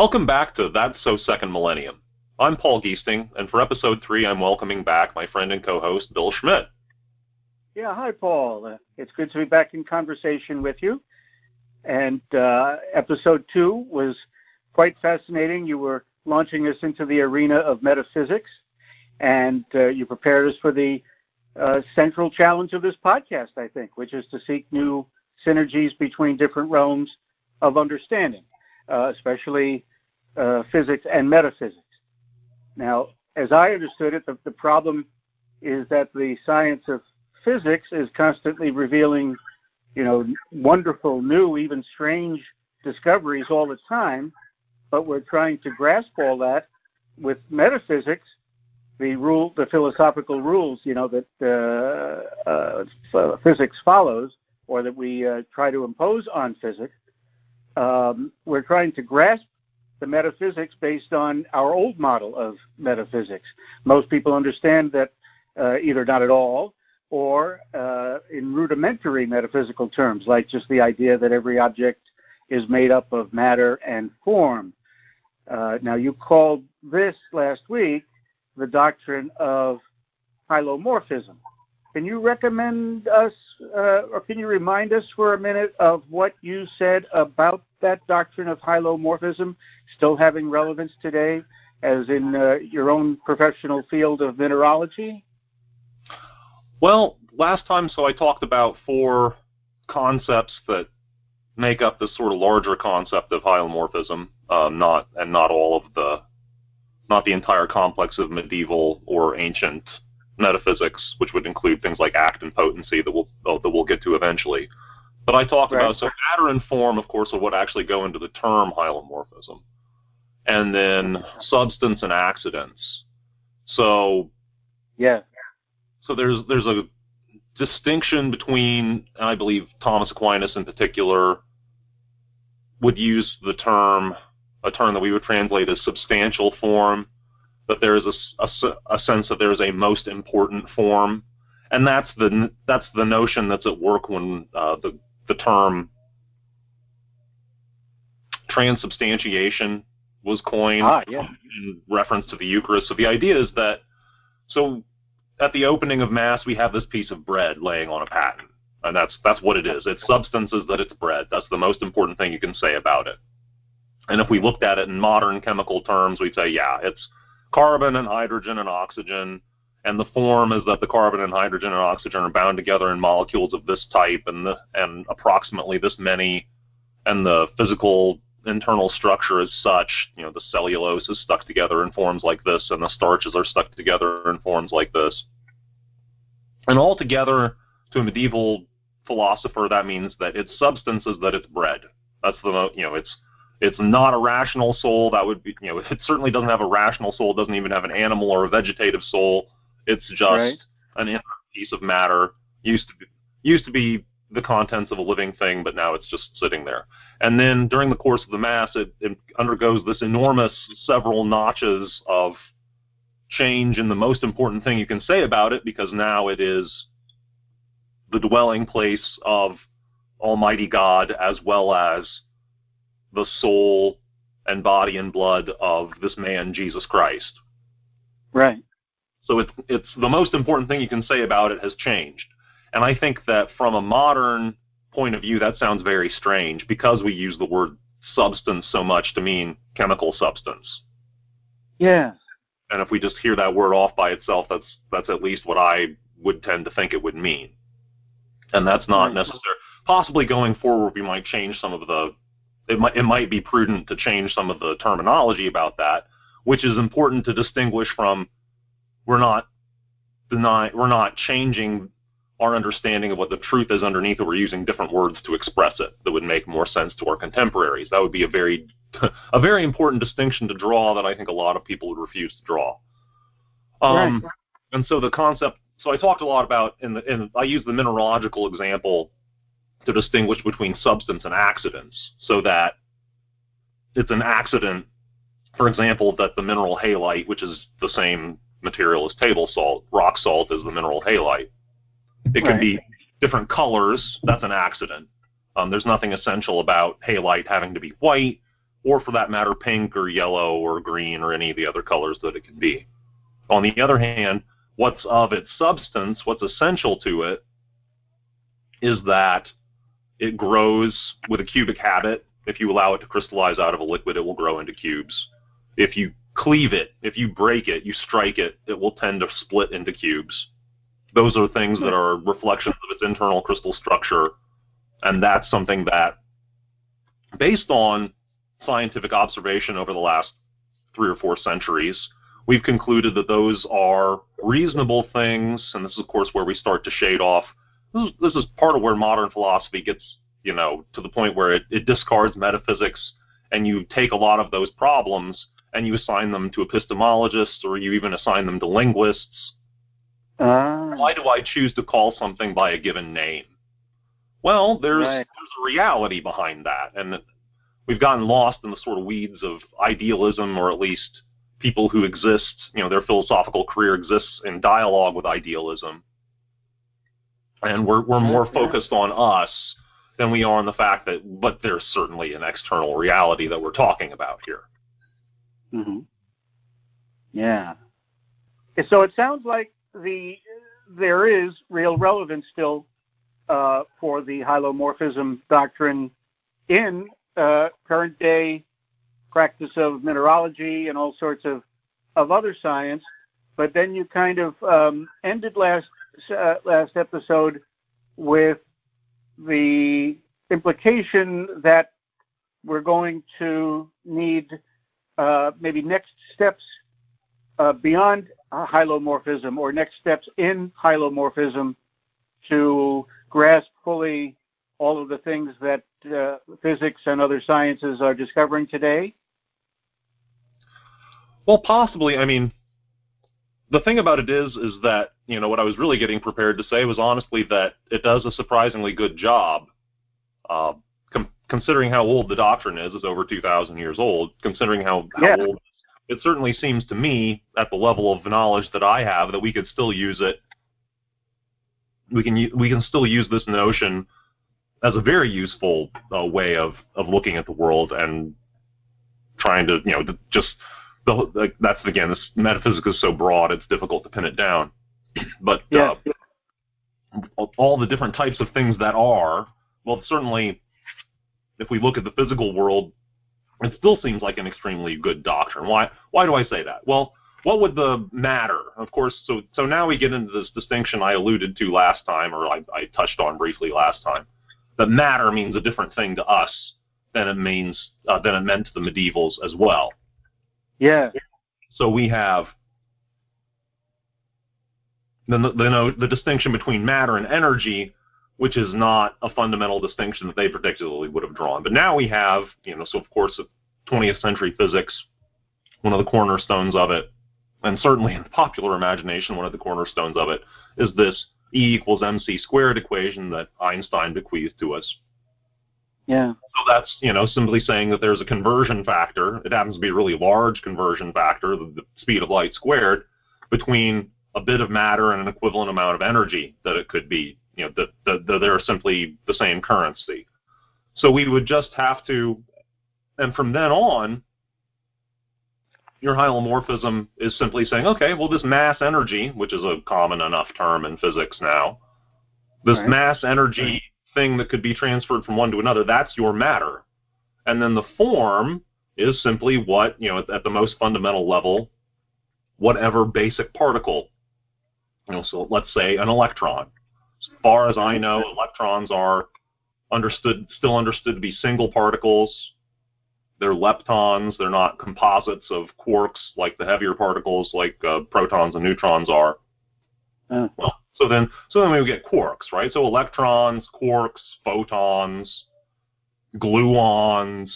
Welcome back to That's So Second Millennium. I'm Paul Giesting, and for episode three, I'm welcoming back my friend and co-host Bill Schmidt. Yeah, hi, Paul. Uh, it's good to be back in conversation with you. And uh, episode two was quite fascinating. You were launching us into the arena of metaphysics, and uh, you prepared us for the uh, central challenge of this podcast, I think, which is to seek new synergies between different realms of understanding, uh, especially uh, physics and metaphysics. Now, as I understood it, the, the problem is that the science of physics is constantly revealing, you know, wonderful, new, even strange discoveries all the time, but we're trying to grasp all that with metaphysics, the rule, the philosophical rules, you know, that uh, uh, physics follows, or that we uh, try to impose on physics. Um, we're trying to grasp the metaphysics based on our old model of metaphysics. Most people understand that uh, either not at all or uh, in rudimentary metaphysical terms, like just the idea that every object is made up of matter and form. Uh, now, you called this last week the doctrine of hylomorphism. Can you recommend us, uh, or can you remind us for a minute of what you said about that doctrine of hylomorphism still having relevance today, as in uh, your own professional field of mineralogy? Well, last time, so I talked about four concepts that make up this sort of larger concept of hylomorphism, um, not and not all of the, not the entire complex of medieval or ancient metaphysics, which would include things like act and potency that we'll that we'll get to eventually. But I talked right. about so matter and form, of course, are what actually go into the term hylomorphism, and then substance and accidents. So yeah, so there's there's a distinction between, I believe Thomas Aquinas in particular would use the term a term that we would translate as substantial form that there is a, a, a sense that there is a most important form, and that's the that's the notion that's at work when uh, the the term transubstantiation was coined ah, yeah. in reference to the Eucharist. So the idea is that so at the opening of Mass we have this piece of bread laying on a paten. And that's that's what it is. It's substances that it's bread. That's the most important thing you can say about it. And if we looked at it in modern chemical terms, we'd say, yeah, it's carbon and hydrogen and oxygen. And the form is that the carbon and hydrogen and oxygen are bound together in molecules of this type and the, and approximately this many. And the physical internal structure is such, you know, the cellulose is stuck together in forms like this, and the starches are stuck together in forms like this. And altogether, to a medieval philosopher, that means that it's substances that it's bread. That's the, you know, it's it's not a rational soul. That would be, you know, it certainly doesn't have a rational soul. It doesn't even have an animal or a vegetative soul. It's just right. an inert piece of matter. Used to be, used to be the contents of a living thing, but now it's just sitting there. And then during the course of the mass, it, it undergoes this enormous several notches of change in the most important thing you can say about it, because now it is the dwelling place of Almighty God as well as the soul and body and blood of this man Jesus Christ. Right. So it's it's the most important thing you can say about it has changed. And I think that from a modern point of view that sounds very strange because we use the word substance so much to mean chemical substance. Yeah. And if we just hear that word off by itself that's that's at least what I would tend to think it would mean. And that's not right. necessary. Possibly going forward we might change some of the it might it might be prudent to change some of the terminology about that, which is important to distinguish from we're not denying we're not changing our understanding of what the truth is underneath it. We're using different words to express it that would make more sense to our contemporaries. That would be a very a very important distinction to draw that I think a lot of people would refuse to draw. Um, right. And so the concept. So I talked a lot about in the in I use the mineralogical example to distinguish between substance and accidents so that it's an accident, for example, that the mineral halite, which is the same material is table salt, rock salt is the mineral halite. It can right. be different colors, that's an accident. Um, there's nothing essential about halite having to be white or for that matter, pink or yellow or green or any of the other colors that it can be. On the other hand, what's of its substance, what's essential to it, is that it grows with a cubic habit. If you allow it to crystallize out of a liquid, it will grow into cubes. If you cleave it, if you break it, you strike it, it will tend to split into cubes. Those are things that are reflections of its internal crystal structure, and that's something that, based on scientific observation over the last three or four centuries, we've concluded that those are reasonable things, and this is, of course, where we start to shade off. This is, this is part of where modern philosophy gets, you know, to the point where it, it discards metaphysics, and you take a lot of those problems and you assign them to epistemologists, or you even assign them to linguists. Uh, Why do I choose to call something by a given name? Well, there's Right. there's a reality behind that, and we've gotten lost in the sort of weeds of idealism, or at least people who exist, you know, their philosophical career exists in dialogue with idealism, and we're we're more Yeah, focused on us than we are on the fact that, but there's certainly an external reality that we're talking about here. Hmm Yeah. So it sounds like the there is real relevance still uh, for the hylomorphism doctrine in uh, current day practice of mineralogy and all sorts of of other science. But then you kind of um, ended last uh, last episode with the implication that we're going to need maybe next steps uh, beyond uh, hylomorphism or next steps in hylomorphism to grasp fully all of the things that uh, physics and other sciences are discovering today? Well, possibly. I mean, the thing about it is, is that you know what I was really getting prepared to say was honestly that it does a surprisingly good job, uh, considering how old the doctrine is. It's over two thousand years old. Considering how, how Yeah. old, it certainly seems to me, at the level of knowledge that I have, that we could still use it. We can we can still use this notion as a very useful uh, way of of looking at the world and trying to you know just the, that's again this metaphysics is so broad it's difficult to pin it down but Yeah. uh, all the different types of things that are well certainly if we look at the physical world it still seems like an extremely good doctrine. Why why do i say that? Well what would the matter? Of course so so now we get into this distinction i alluded to last time or i, I touched on briefly last time that matter means a different thing to us than it means uh, than it meant to the medievals as well. Yeah. so we have the, the, the, the distinction between matter and energy, which is not a fundamental distinction that they particularly would have drawn. But now we have, you know, so of course, 20th century physics, one of the cornerstones of it, and certainly in the popular imagination, one of the cornerstones of it, is this E equals mc squared equation that Einstein bequeathed to us. Yeah. So that's, you know, simply saying that there's a conversion factor. It happens to be a really large conversion factor, the, the speed of light squared, between a bit of matter and an equivalent amount of energy that it could be. You know, that, that, that they're simply the same currency. So we would just have to, and from then on, your hylomorphism is simply saying, okay, well, this mass energy, which is a common enough term in physics now, this Right. mass energy thing that could be transferred from one to another, that's your matter. And then the form is simply what, you know, at, at the most fundamental level, whatever basic particle. You know, so let's say an electron. As far as I know, electrons are understood, still understood to be single particles. They're leptons. They're not composites of quarks like the heavier particles, like uh, protons and neutrons are. Uh. Well, so then, so then we get quarks, right? So electrons, quarks, photons, gluons.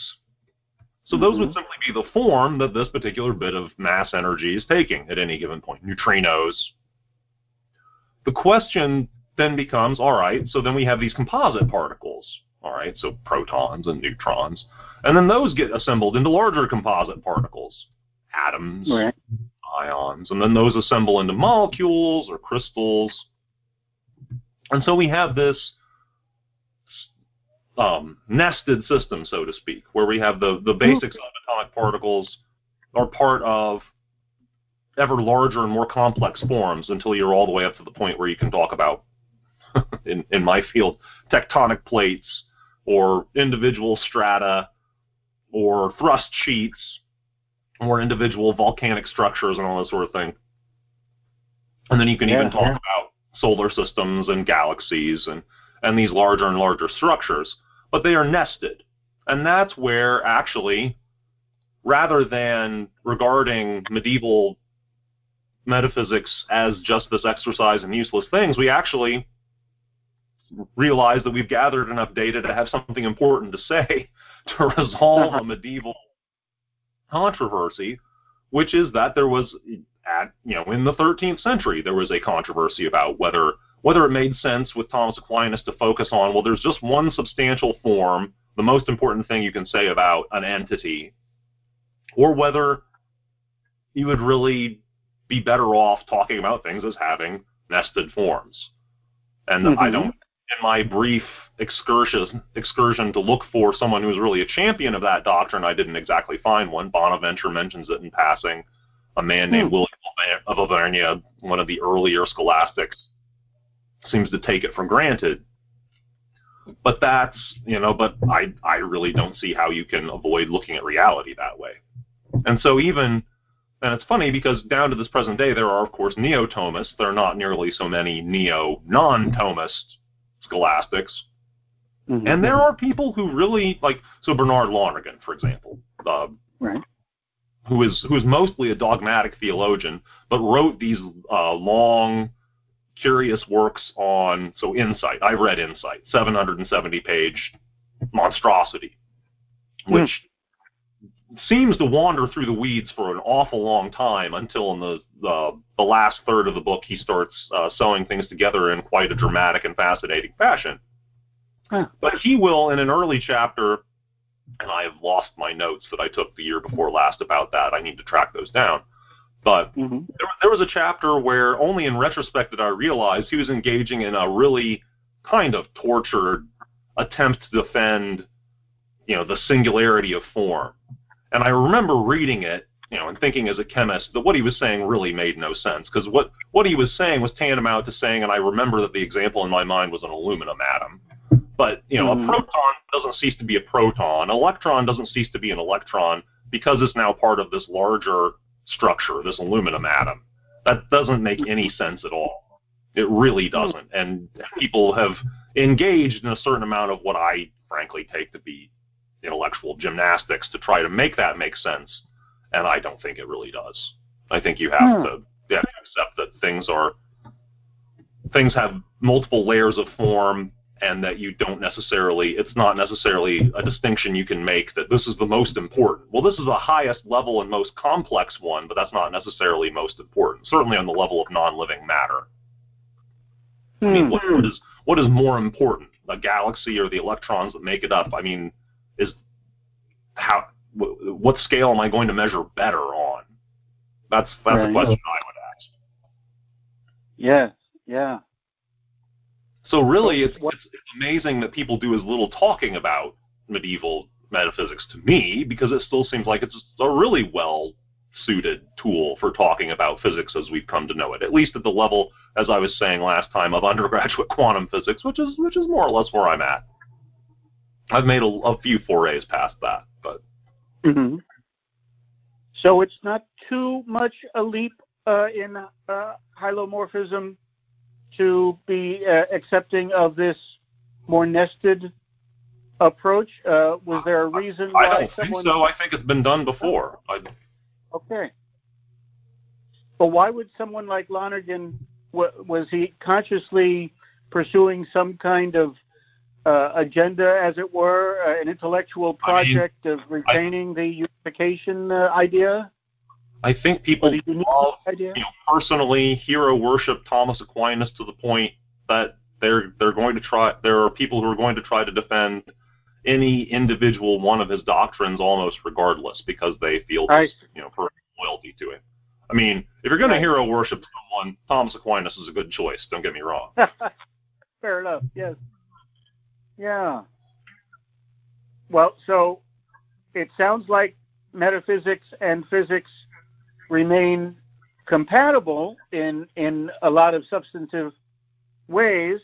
So those would Mhm. simply be the form that this particular bit of mass energy is taking at any given point. Neutrinos. The question then becomes, all right, so then we have these composite particles, all right, so protons and neutrons, and then those get assembled into larger composite particles, atoms, Right. ions, and then those assemble into molecules or crystals. And so we have this um, nested system, so to speak, where we have the, the basics of atomic particles are part of ever larger and more complex forms until you're all the way up to the point where you can talk about, in, in my field, tectonic plates or individual strata or thrust sheets or individual volcanic structures and all that sort of thing. And then you can yeah, even talk yeah. about solar systems and galaxies and, and these larger and larger structures, but they are nested. And that's where actually, rather than regarding medieval metaphysics as just this exercise in useless things, we actually realize that we've gathered enough data to have something important to say to resolve a medieval controversy, which is that there was at you know in the 13th century there was a controversy about whether whether it made sense with Thomas Aquinas to focus on well there's just one substantial form the most important thing you can say about an entity or whether you would really be better off talking about things as having nested forms and mm-hmm. I don't in my brief excursion excursion to look for someone who was really a champion of that doctrine I didn't exactly find one Bonaventure mentions it in passing a man named hmm. William of Auvergne, one of the earlier scholastics, seems to take it for granted. But that's, you know, but I, I really don't see how you can avoid looking at reality that way. And so even, and it's funny because down to this present day, there are, of course, neo-Thomists. There are not nearly so many neo-non-Thomist scholastics. Mm-hmm. And there are people who really, like, so Bernard Lonergan, for example, uh, right who is who is mostly a dogmatic theologian, but wrote these uh, long, curious works on so Insight. I've read Insight, 770 page monstrosity, which mm. Seems to wander through the weeds for an awful long time until in the the, the last third of the book he starts uh, sewing things together in quite a dramatic and fascinating fashion. Huh. But he will, in an early chapter, and I have lost my notes that I took the year before last about that. I need to track those down. But mm-hmm. there, there was a chapter where only in retrospect did I realize he was engaging in a really kind of tortured attempt to defend, you know, the singularity of form. And I remember reading it, you know, and thinking as a chemist that what he was saying really made no sense because what what he was saying was tantamount to saying, and I remember that the example in my mind was an aluminum atom. But you know, mm. a proton doesn't cease to be a proton. An electron doesn't cease to be an electron because it's now part of this larger structure, this aluminum atom. That doesn't make any sense at all. It really doesn't. And people have engaged in a certain amount of what I frankly take to be intellectual gymnastics to try to make that make sense. And I don't think it really does. I think you have hmm. to, you have to accept that things are things have multiple layers of form and that you don't necessarily, it's not necessarily a distinction you can make that this is the most important. Well, this is the highest level and most complex one, but that's not necessarily most important, certainly on the level of non-living matter. Mm-hmm. I mean, what, what is what is more important, the galaxy or the electrons that make it up? I mean, is how what scale am I going to measure better on? That's that's right. a question I would ask. Yeah, yeah. So really, it's, it's, it's amazing that people do as little talking about medieval metaphysics to me because it still seems like it's a really well suited tool for talking about physics as we've come to know it, at least at the level, as I was saying last time, of undergraduate quantum physics, which is which is more or less where I'm at. I've made a, a few forays past that, but. Mm-hmm. So it's not too much a leap uh, in uh, hylomorphism to be uh, accepting of this more nested approach? Uh, was there a reason why I don't someone... think so. I think it's been done before. I... Okay. But why would someone like Lonergan, was he consciously pursuing some kind of uh, agenda, as it were, uh, an intellectual project I mean, of retaining I, the unification uh, idea? I think people you know, personally hero worship Thomas Aquinas to the point that they're they're going to try. There are people who are going to try to defend any individual one of his doctrines almost regardless because they feel this, you know personal loyalty to him. I mean, if you're going right. to hero worship someone, Thomas Aquinas is a good choice. Don't get me wrong. Fair enough. Yes. Yeah. well, so it sounds like metaphysics and physics remain compatible in in a lot of substantive ways,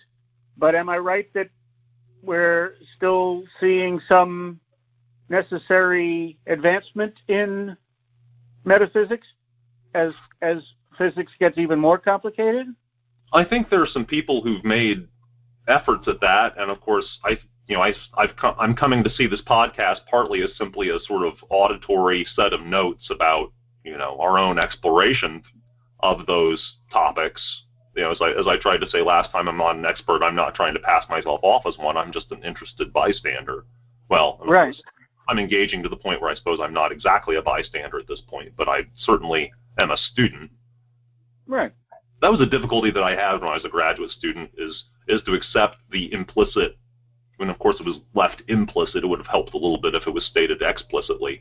but am I right that we're still seeing some necessary advancement in metaphysics as as physics gets even more complicated? I think there are some people who've made efforts at that, and of course, I you know I I've come, I'm coming to see this podcast partly as simply a sort of auditory set of notes about you know our own exploration of those topics. You know, as I as I tried to say last time, I'm not an expert. I'm not trying to pass myself off as one. I'm just an interested bystander. Well, right. I'm engaging to the point where I suppose I'm not exactly a bystander at this point, but I certainly am a student. Right. That was a difficulty that I had when I was a graduate student is is to accept the implicit when of course it was left implicit, it would have helped a little bit if it was stated explicitly.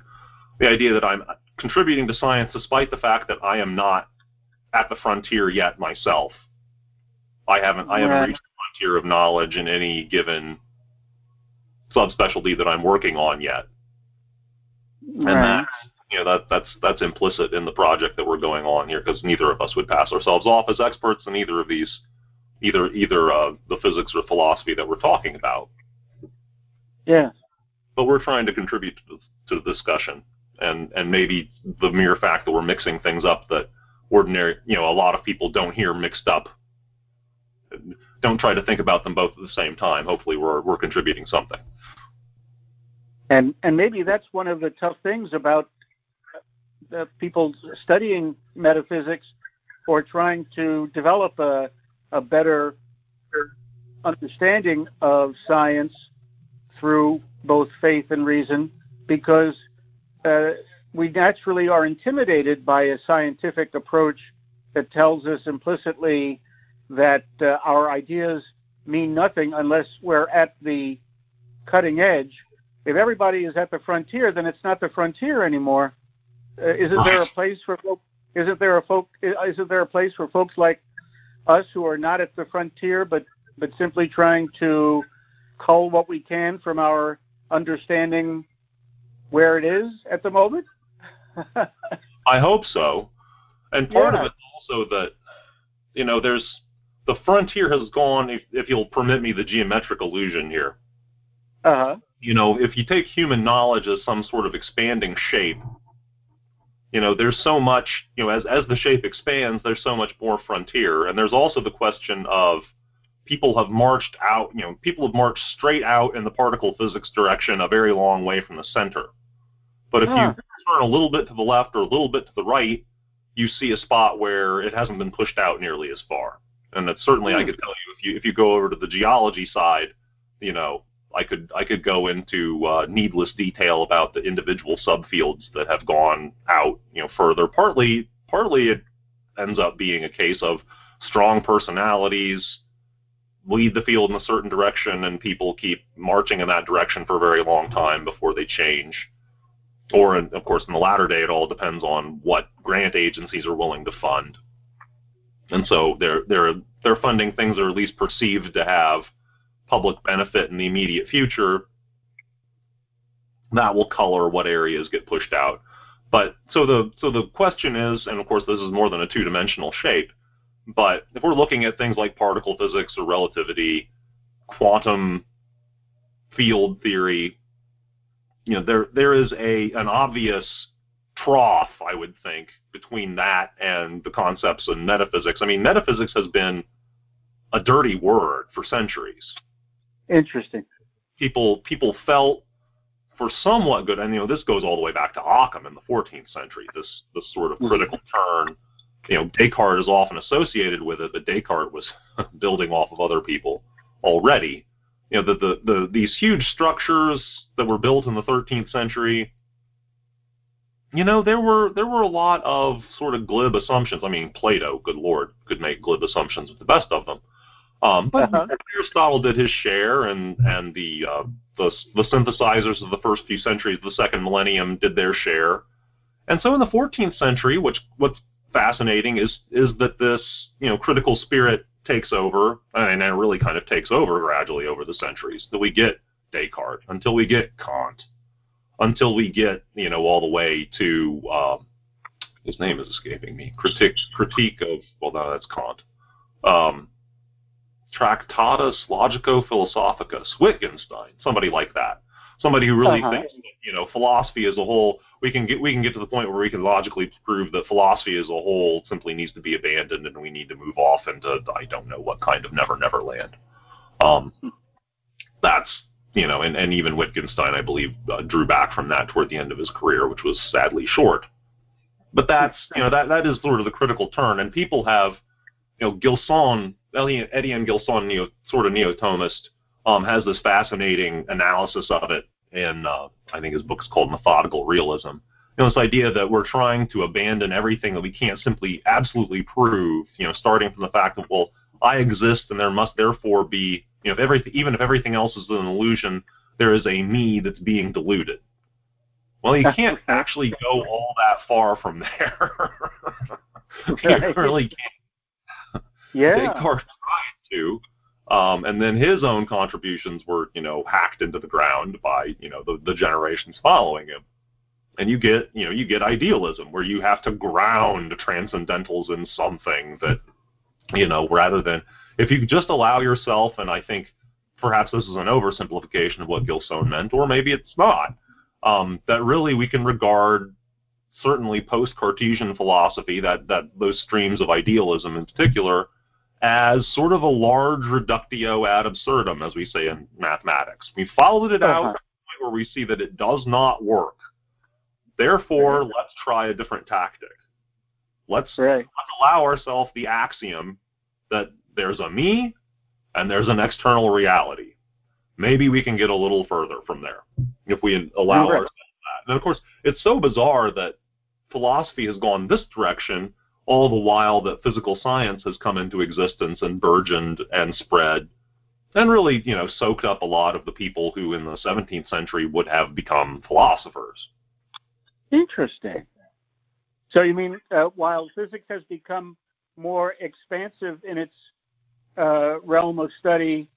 The idea that I'm contributing to science despite the fact that I am not at the frontier yet myself. I haven't I haven't Right. reached the frontier of knowledge in any given subspecialty that I'm working on yet. And that you know that that's that's implicit in the project that we're going on here because neither of us would pass ourselves off as experts in either of these either either uh, the physics or philosophy that we're talking about. Yeah. But we're trying to contribute to the, to the discussion, and and maybe the mere fact that we're mixing things up that ordinary you know a lot of people don't hear mixed up. Don't try to think about them both at the same time. Hopefully, we're we're contributing something. And and maybe that's one of the tough things about the people studying metaphysics or trying to develop a a better understanding of science through both faith and reason, because uh, we naturally are intimidated by a scientific approach that tells us implicitly that uh, our ideas mean nothing unless we're at the cutting edge. If everybody is at the frontier, then it's not the frontier anymore. Uh, isn't there a place for folk? Isn't there a folk? Isn't there a place for folks like us who are not at the frontier, but but simply trying to cull what we can from our understanding where it is at the moment? I hope so. And part Yeah. of it also that you know there's the frontier has gone. If, if you'll permit me the geometric illusion here, uh huh. you know, if you take human knowledge as some sort of expanding shape, you know, there's so much, you know, as as the shape expands, there's so much more frontier, and there's also the question of people have marched out, you know, people have marched straight out in the particle physics direction a very long way from the center. But if you turn a little bit to the left or a little bit to the right, you see a spot where it hasn't been pushed out nearly as far. And that's certainly I Hmm. could tell you if you if you go over to the geology side, you know, I could I could go into uh, needless detail about the individual subfields that have gone out, you know, further. Partly, partly it ends up being a case of strong personalities lead the field in a certain direction, and people keep marching in that direction for a very long time before they change. Or, in, of course, in the latter day, it all depends on what grant agencies are willing to fund. And so they're they're they're funding things that are at least perceived to have public benefit in the immediate future, that will color what areas get pushed out. But so the so the question is, and of course this is more than a two-dimensional shape, but if we're looking at things like particle physics or relativity, quantum field theory, you know, there there is a an obvious trough, I would think, between that and the concepts in metaphysics. I mean, metaphysics has been a dirty word for centuries Interesting. people people felt for somewhat good, and you know this goes all the way back to Occam in the 14th century. This this sort of Mhm. critical turn. You know, Descartes is often associated with it, but Descartes was building off of other people already. You know, the, the the these huge structures that were built in the 13th century. You know, there were there were a lot of sort of glib assumptions. I mean, Plato, good lord, could make glib assumptions with the best of them. Um, but Uh-huh. Aristotle did his share, and and the uh, the the synthesizers of the first few centuries of the second millennium did their share. And so in the 14th century, which what's fascinating is is that this you know critical spirit takes over, and it really kind of takes over gradually over the centuries. That we get Descartes, until we get Kant, until we get you know all the way to um, his name is escaping me. Critique critique of well no that's Kant. Um, Tractatus Logico Philosophicus, Wittgenstein, somebody like that. Somebody who really uh-huh. thinks that, you know, philosophy as a whole, we can get we can get to the point where we can logically prove that philosophy as a whole simply needs to be abandoned and we need to move off into I don't know what kind of never never land. Um, that's you know, and, and even Wittgenstein, I believe, uh, drew back from that toward the end of his career, which was sadly short. But that's you know that that is sort of the critical turn, and people have you know Gilson, Etienne Gilson, neo, sort of neo-Thomist, um, has this fascinating analysis of it in uh, I think his book is called Methodical Realism. You know, this idea that we're trying to abandon everything that we can't simply absolutely prove. You know, starting from the fact that well, I exist and there must therefore be you know if everything even if everything else is an illusion, there is a me that's being diluted. Well, you can't actually go all that far from there. you really can't. Yeah. Descartes tried to, um, and then his own contributions were, you know, hacked into the ground by, you know, the, the generations following him. And you get, you know, you get idealism where you have to ground transcendentals in something that, you know, rather than if you just allow yourself, and I think perhaps this is an oversimplification of what Gilson meant, or maybe it's not um, that really we can regard certainly post-Cartesian philosophy, that, that those streams of idealism in particular, as sort of a large reductio ad absurdum, as we say in mathematics. We followed it uh-huh. out to the point where we see that it does not work. Therefore, right. let's try a different tactic. Let's, right. let's allow ourselves the axiom that there's a me and there's an external reality maybe we can get a little further from there if we allow right. ourselves that. And of course, it's so bizarre that philosophy has gone this direction all the while that physical science has come into existence and burgeoned and spread and really, you know, soaked up a lot of the people who in the 17th century would have become philosophers. Interesting. So you mean uh, while physics has become more expansive in its uh, realm of study,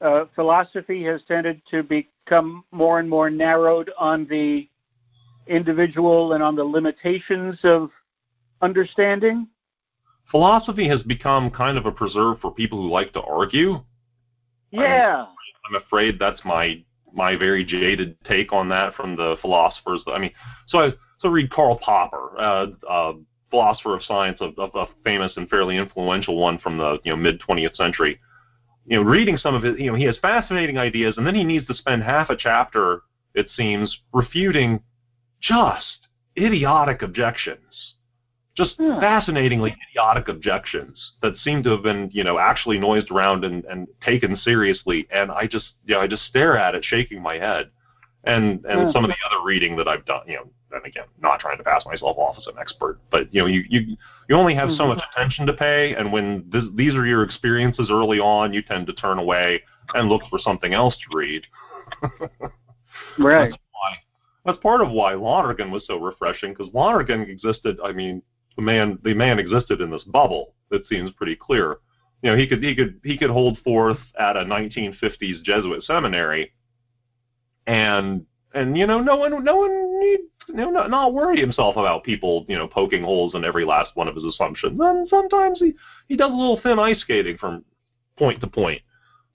uh, philosophy has tended to become more and more narrowed on the individual and on the limitations of understanding? Philosophy has become kind of a preserve for people who like to argue. Yeah. I'm, I'm afraid that's my my very jaded take on that from the philosophers. I mean, so I so read Karl Popper, uh, uh, philosopher of science, a, a, famous and fairly influential one from the you know mid 20th century you know, reading some of it, you know, he has fascinating ideas, and then he needs to spend half a chapter, it seems, refuting just idiotic objections, just yeah. fascinatingly idiotic objections that seem to have been, you know, actually noised around and, and taken seriously. And I just, you know, I just stare at it, shaking my head. And and yeah. some of the other reading that I've done, you know, and again, not trying to pass myself off as an expert, but you know, you you you only have so much mm-hmm. attention to pay, and when this, these are your experiences early on, you tend to turn away and look for something else to read. right. That's, why, that's part of why Lonergan was so refreshing, because Lonergan existed. I mean, the man the man existed in this bubble. That seems pretty clear. You know, he could he could he could hold forth at a 1950s Jesuit seminary, and and you know, no one no one need you know, not, not worry himself about people, you know, poking holes in every last one of his assumptions. And sometimes he, he does a little thin ice skating from point to point.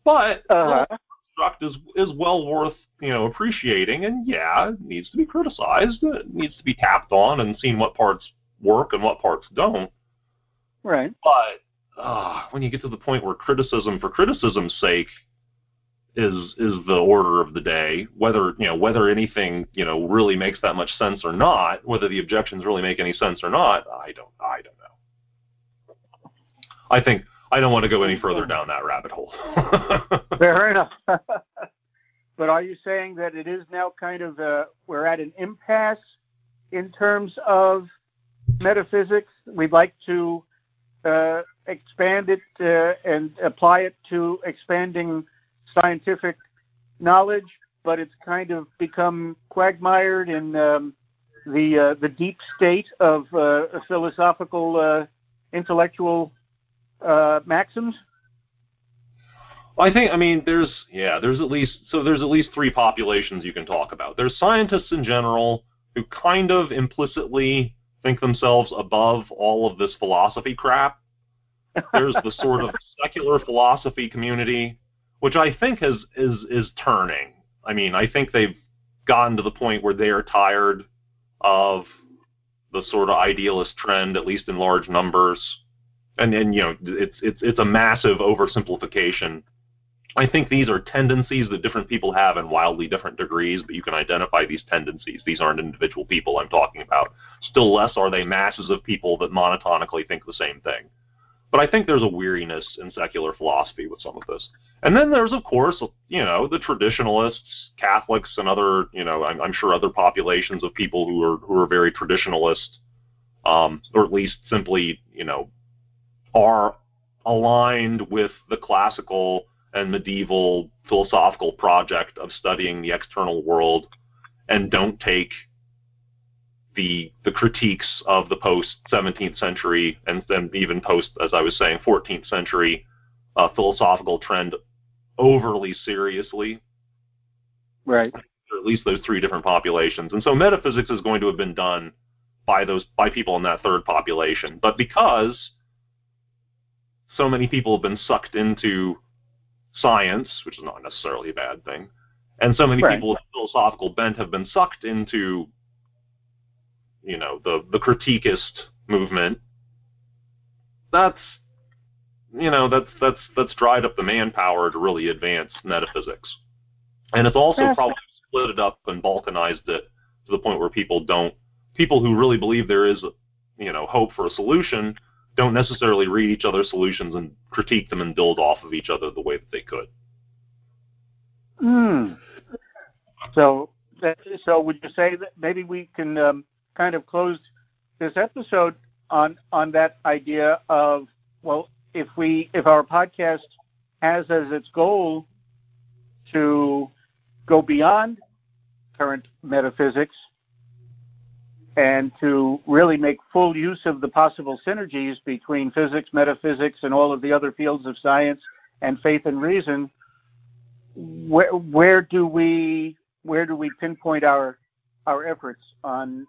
But uh-huh. the construct is is well worth, you know, appreciating and yeah, it needs to be criticized. It needs to be tapped on and seen what parts work and what parts don't. Right. But uh, when you get to the point where criticism for criticism's sake is is the order of the day. Whether you know whether anything you know really makes that much sense or not, whether the objections really make any sense or not, I don't I don't know. I think I don't want to go any further down that rabbit hole. Fair enough. but are you saying that it is now kind of a, uh, we're at an impasse in terms of metaphysics? We'd like to uh, expand it uh, and apply it to expanding scientific knowledge, but it's kind of become quagmired in um, the uh, the deep state of uh, philosophical uh, intellectual uh, maxims. I think I mean there's yeah there's at least so there's at least three populations you can talk about. There's scientists in general who kind of implicitly think themselves above all of this philosophy crap. There's the sort of secular philosophy community, which I think has is is turning. I mean, I think they've gotten to the point where they are tired of the sort of idealist trend, at least in large numbers. And and you know, it's it's it's a massive oversimplification I think these are tendencies that different people have in wildly different degrees, but you can identify these tendencies. These aren't individual people I'm talking about. Still less are they masses of people that monotonically think the same thing. But I think there's a weariness in secular philosophy with some of this. And then there's, of course, you know, the traditionalists, Catholics, and other, you know, I'm, I'm sure other populations of people who are who are very traditionalist, um, or at least simply, you know, are aligned with the classical and medieval philosophical project of studying the external world and don't take the the critiques of the post 17th century and then even post as I was saying 14th century uh, philosophical trend overly seriously. Right. Or at least those three different populations. And so metaphysics is going to have been done by those by people in that third population. But because so many people have been sucked into science, which is not necessarily a bad thing, and so many right. people with a philosophical bent have been sucked into, you know, the the critiquist movement. That's, you know, that's that's that's dried up the manpower to really advance metaphysics, and it's also probably split it up and balkanized it to the point where people don't, people who really believe there is, you know, hope for a solution don't necessarily read each other's solutions and critique them and build off of each other the way that they could. Hmm. So, so would you say that maybe we can um, kind of close this episode on on that idea of well, if we if our podcast has as its goal to go beyond current metaphysics and to really make full use of the possible synergies between physics, metaphysics, and all of the other fields of science and faith and reason, where, where do we where do we pinpoint our our efforts on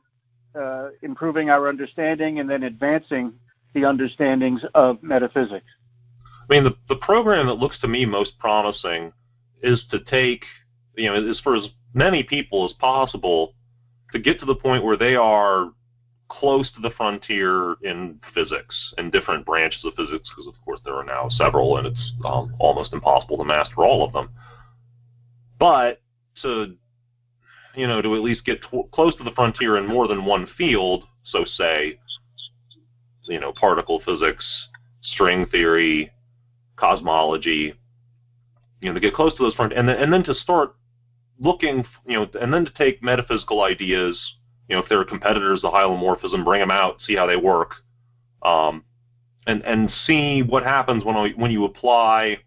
uh, improving our understanding and then advancing the understandings of metaphysics? I mean, the the program that looks to me most promising is to take you know as for as many people as possible to get to the point where they are close to the frontier in physics and different branches of physics, because of course there are now several, and it's um, almost impossible to master all of them. But to you know to at least get close to the frontier in more than one field, so say you know particle physics, string theory, cosmology, you know to get close to those front and then, and then to start looking, you know, and then to take metaphysical ideas, you know, if there are competitors to hylomorphism, bring them out, see how they work, um, and and see what happens when when you apply,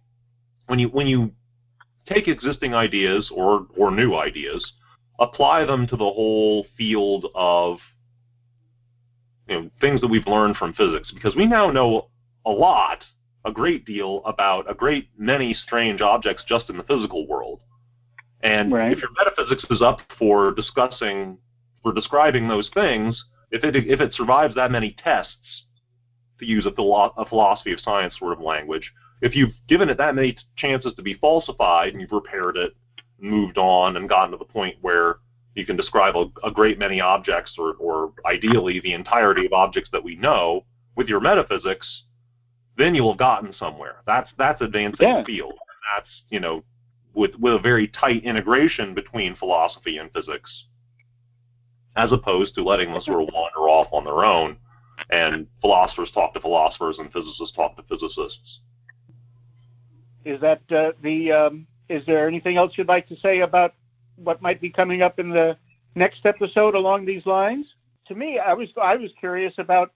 when you when you take existing ideas or or new ideas, apply them to the whole field of you know things that we've learned from physics because we now know a lot, a great deal about a great many strange objects just in the physical world. And right. if your metaphysics is up for discussing, for describing those things, if it if it survives that many tests, to use a, philo- a philosophy of science sort of language, if you've given it that many t- chances to be falsified and you've repaired it, moved on, and gotten to the point where you can describe a, a great many objects, or, or ideally the entirety of objects that we know with your metaphysics, then you'll have gotten somewhere. That's that's advancing yeah. the field. That's you know with with a very tight integration between philosophy and physics, as opposed to letting them sort of wander off on their own, and philosophers talk to philosophers and physicists talk to physicists. Is that uh, the? Um, is there anything else you'd like to say about what might be coming up in the next episode along these lines? To me, I was I was curious about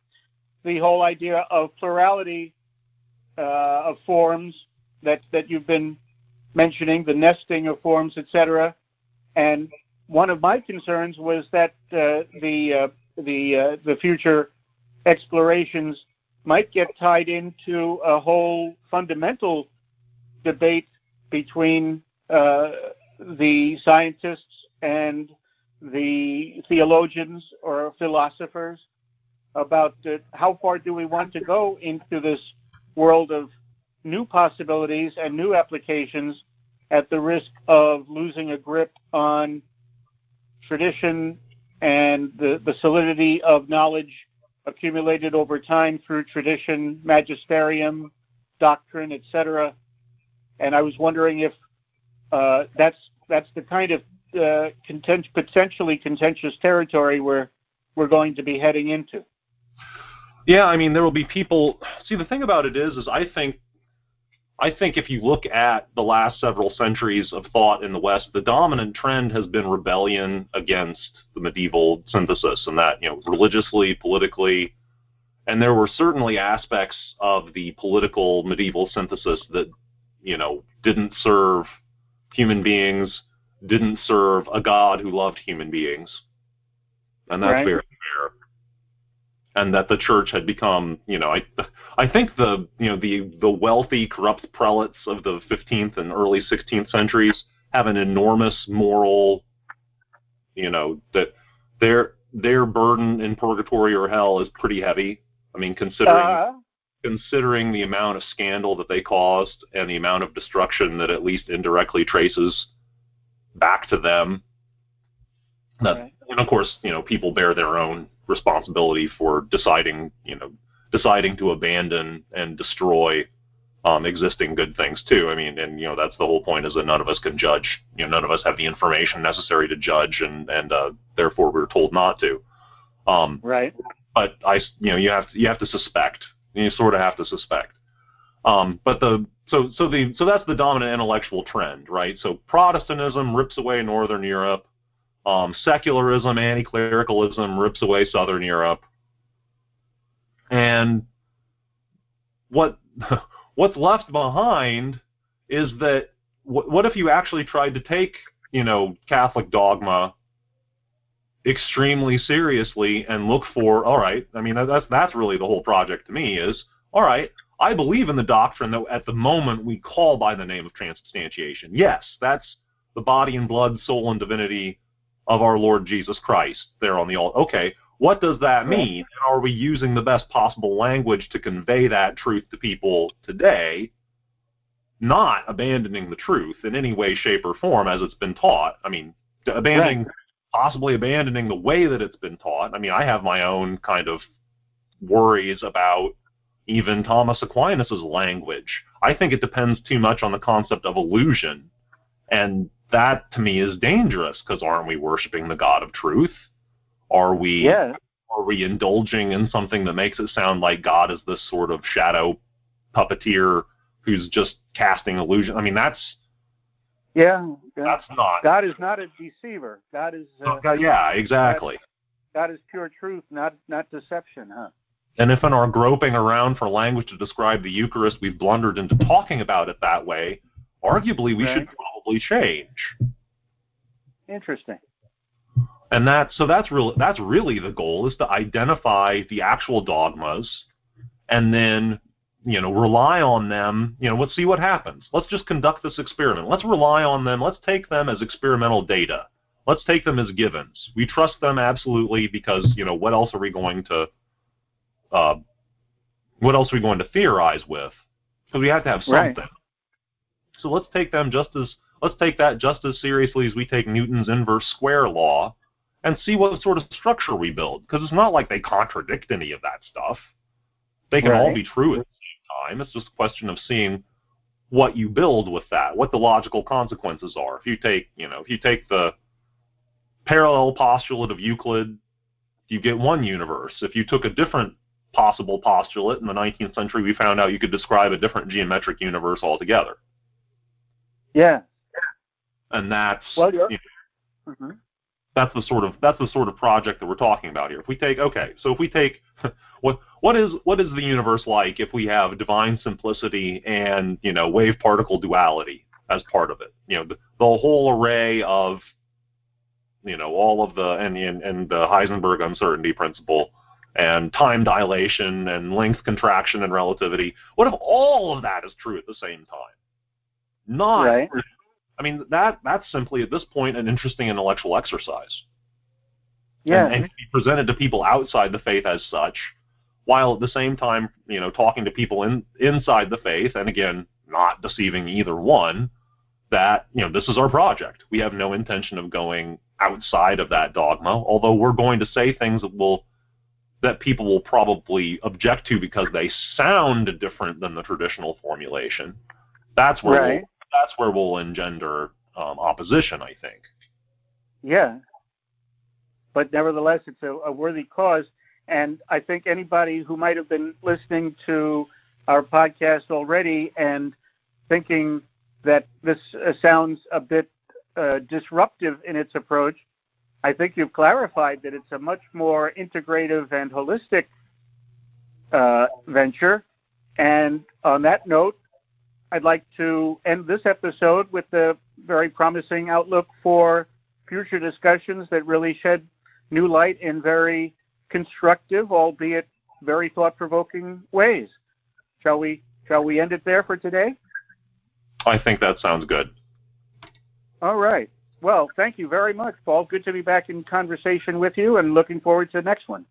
the whole idea of plurality uh, of forms that that you've been mentioning the nesting of forms, etc. And one of my concerns was that uh, the uh, the uh, the future explorations might get tied into a whole fundamental debate between uh, the scientists and the theologians or philosophers about uh, how far do we want to go into this world of new possibilities and new applications at the risk of losing a grip on tradition and the, the solidity of knowledge accumulated over time through tradition, magisterium, doctrine, etc. And I was wondering if uh, that's that's the kind of uh, content, potentially contentious territory where we're going to be heading into. Yeah, I mean there will be people. See, the thing about it is, is I think I think if you look at the last several centuries of thought in the West, the dominant trend has been rebellion against the medieval synthesis, and that you know religiously, politically, and there were certainly aspects of the political medieval synthesis that you know didn't serve human beings, didn't serve a God who loved human beings, and that's right. very fair and that the church had become, you know, I, I think the, you know, the the wealthy, corrupt prelates of the 15th and early 16th centuries have an enormous moral, you know, that their their burden in purgatory or hell is pretty heavy. I mean, considering uh considering the amount of scandal that they caused and the amount of destruction that at least indirectly traces back to them. That, right. And of course, you know, people bear their own responsibility for deciding, you know, deciding to abandon and destroy um, existing good things too. I mean, and you know, that's the whole point is that none of us can judge. You know, none of us have the information necessary to judge, and and uh, therefore we're told not to. Um, right. But I, you know, you have to, you have to suspect. You sort of have to suspect. Um, but the so so the so that's the dominant intellectual trend, right? So Protestantism rips away Northern Europe. Um, secularism, anti-clericalism rips away Southern Europe, and what what's left behind is that what, what if you actually tried to take you know Catholic dogma extremely seriously and look for all right i mean that's that's really the whole project to me is all right i believe in the doctrine that at the moment we call by the name of transubstantiation. Yes that's the body and blood soul and divinity of our Lord Jesus Christ there on the altar. Okay, what does that mean? And are we using the best possible language to convey that truth to people today? Not abandoning the truth in any way, shape, or form as it's been taught. I mean, abandoning, right. possibly abandoning the way that it's been taught. I mean, I have my own kind of worries about even Thomas Aquinas' language. I think it depends too much on the concept of illusion. And that to me is dangerous because aren't we worshiping the God of truth? Are we yeah. are we indulging in something that makes it sound like God is this sort of shadow puppeteer who's just casting illusion? I mean, that's yeah, yeah. that's not God is not a deceiver. God is uh, yeah, exactly. God, God is pure truth, not not deception, huh? And if in our groping around for language to describe the Eucharist, we've blundered into talking about it that way, arguably we right. should probably change. Interesting. And that so that's really that's really the goal is to identify the actual dogmas and then you know rely on them you know let's see what happens let's just conduct this experiment let's rely on them let's take them as experimental data let's take them as givens we trust them absolutely because you know what else are we going to uh, what else are we going to theorize with because we have to have something right. So let's take them just as let's take that just as seriously as we take Newton's inverse square law and see what sort of structure we build because it's not like they contradict any of that stuff. They can right. all be true at the same time. It's just a question of seeing what you build with that, what the logical consequences are. If you take, you know, if you take the parallel postulate of Euclid, you get one universe. If you took a different possible postulate in the 19th century, we found out you could describe a different geometric universe altogether. Yeah. And that's well, you know, mm-hmm. that's the sort of that's the sort of project that we're talking about here. If we take okay, so if we take what what is what is the universe like if we have divine simplicity and you know wave particle duality as part of it? You know the, the whole array of you know all of the and, and and the Heisenberg uncertainty principle and time dilation and length contraction and relativity. What if all of that is true at the same time? Not. Right. I mean that that's simply at this point an interesting intellectual exercise. Yeah. And, and be presented to people outside the faith as such, while at the same time, you know, talking to people in inside the faith, and again, not deceiving either one. That you know, this is our project. We have no intention of going outside of that dogma. Although we're going to say things that will that people will probably object to because they sound different than the traditional formulation. That's where Right. we'll, that's where we'll engender um, opposition. I think. Yeah. But nevertheless, it's a, a worthy cause. And I think anybody who might have been listening to our podcast already and thinking that this uh, sounds a bit uh, disruptive in its approach, I think you've clarified that it's a much more integrative and holistic uh, venture. And on that note, I'd like to end this episode with a very promising outlook for future discussions that really shed new light in very constructive, albeit very thought-provoking ways. Shall we? Shall we end it there for today? I think that sounds good. All right. Well, thank you very much, Paul. Good to be back in conversation with you, and looking forward to the next one.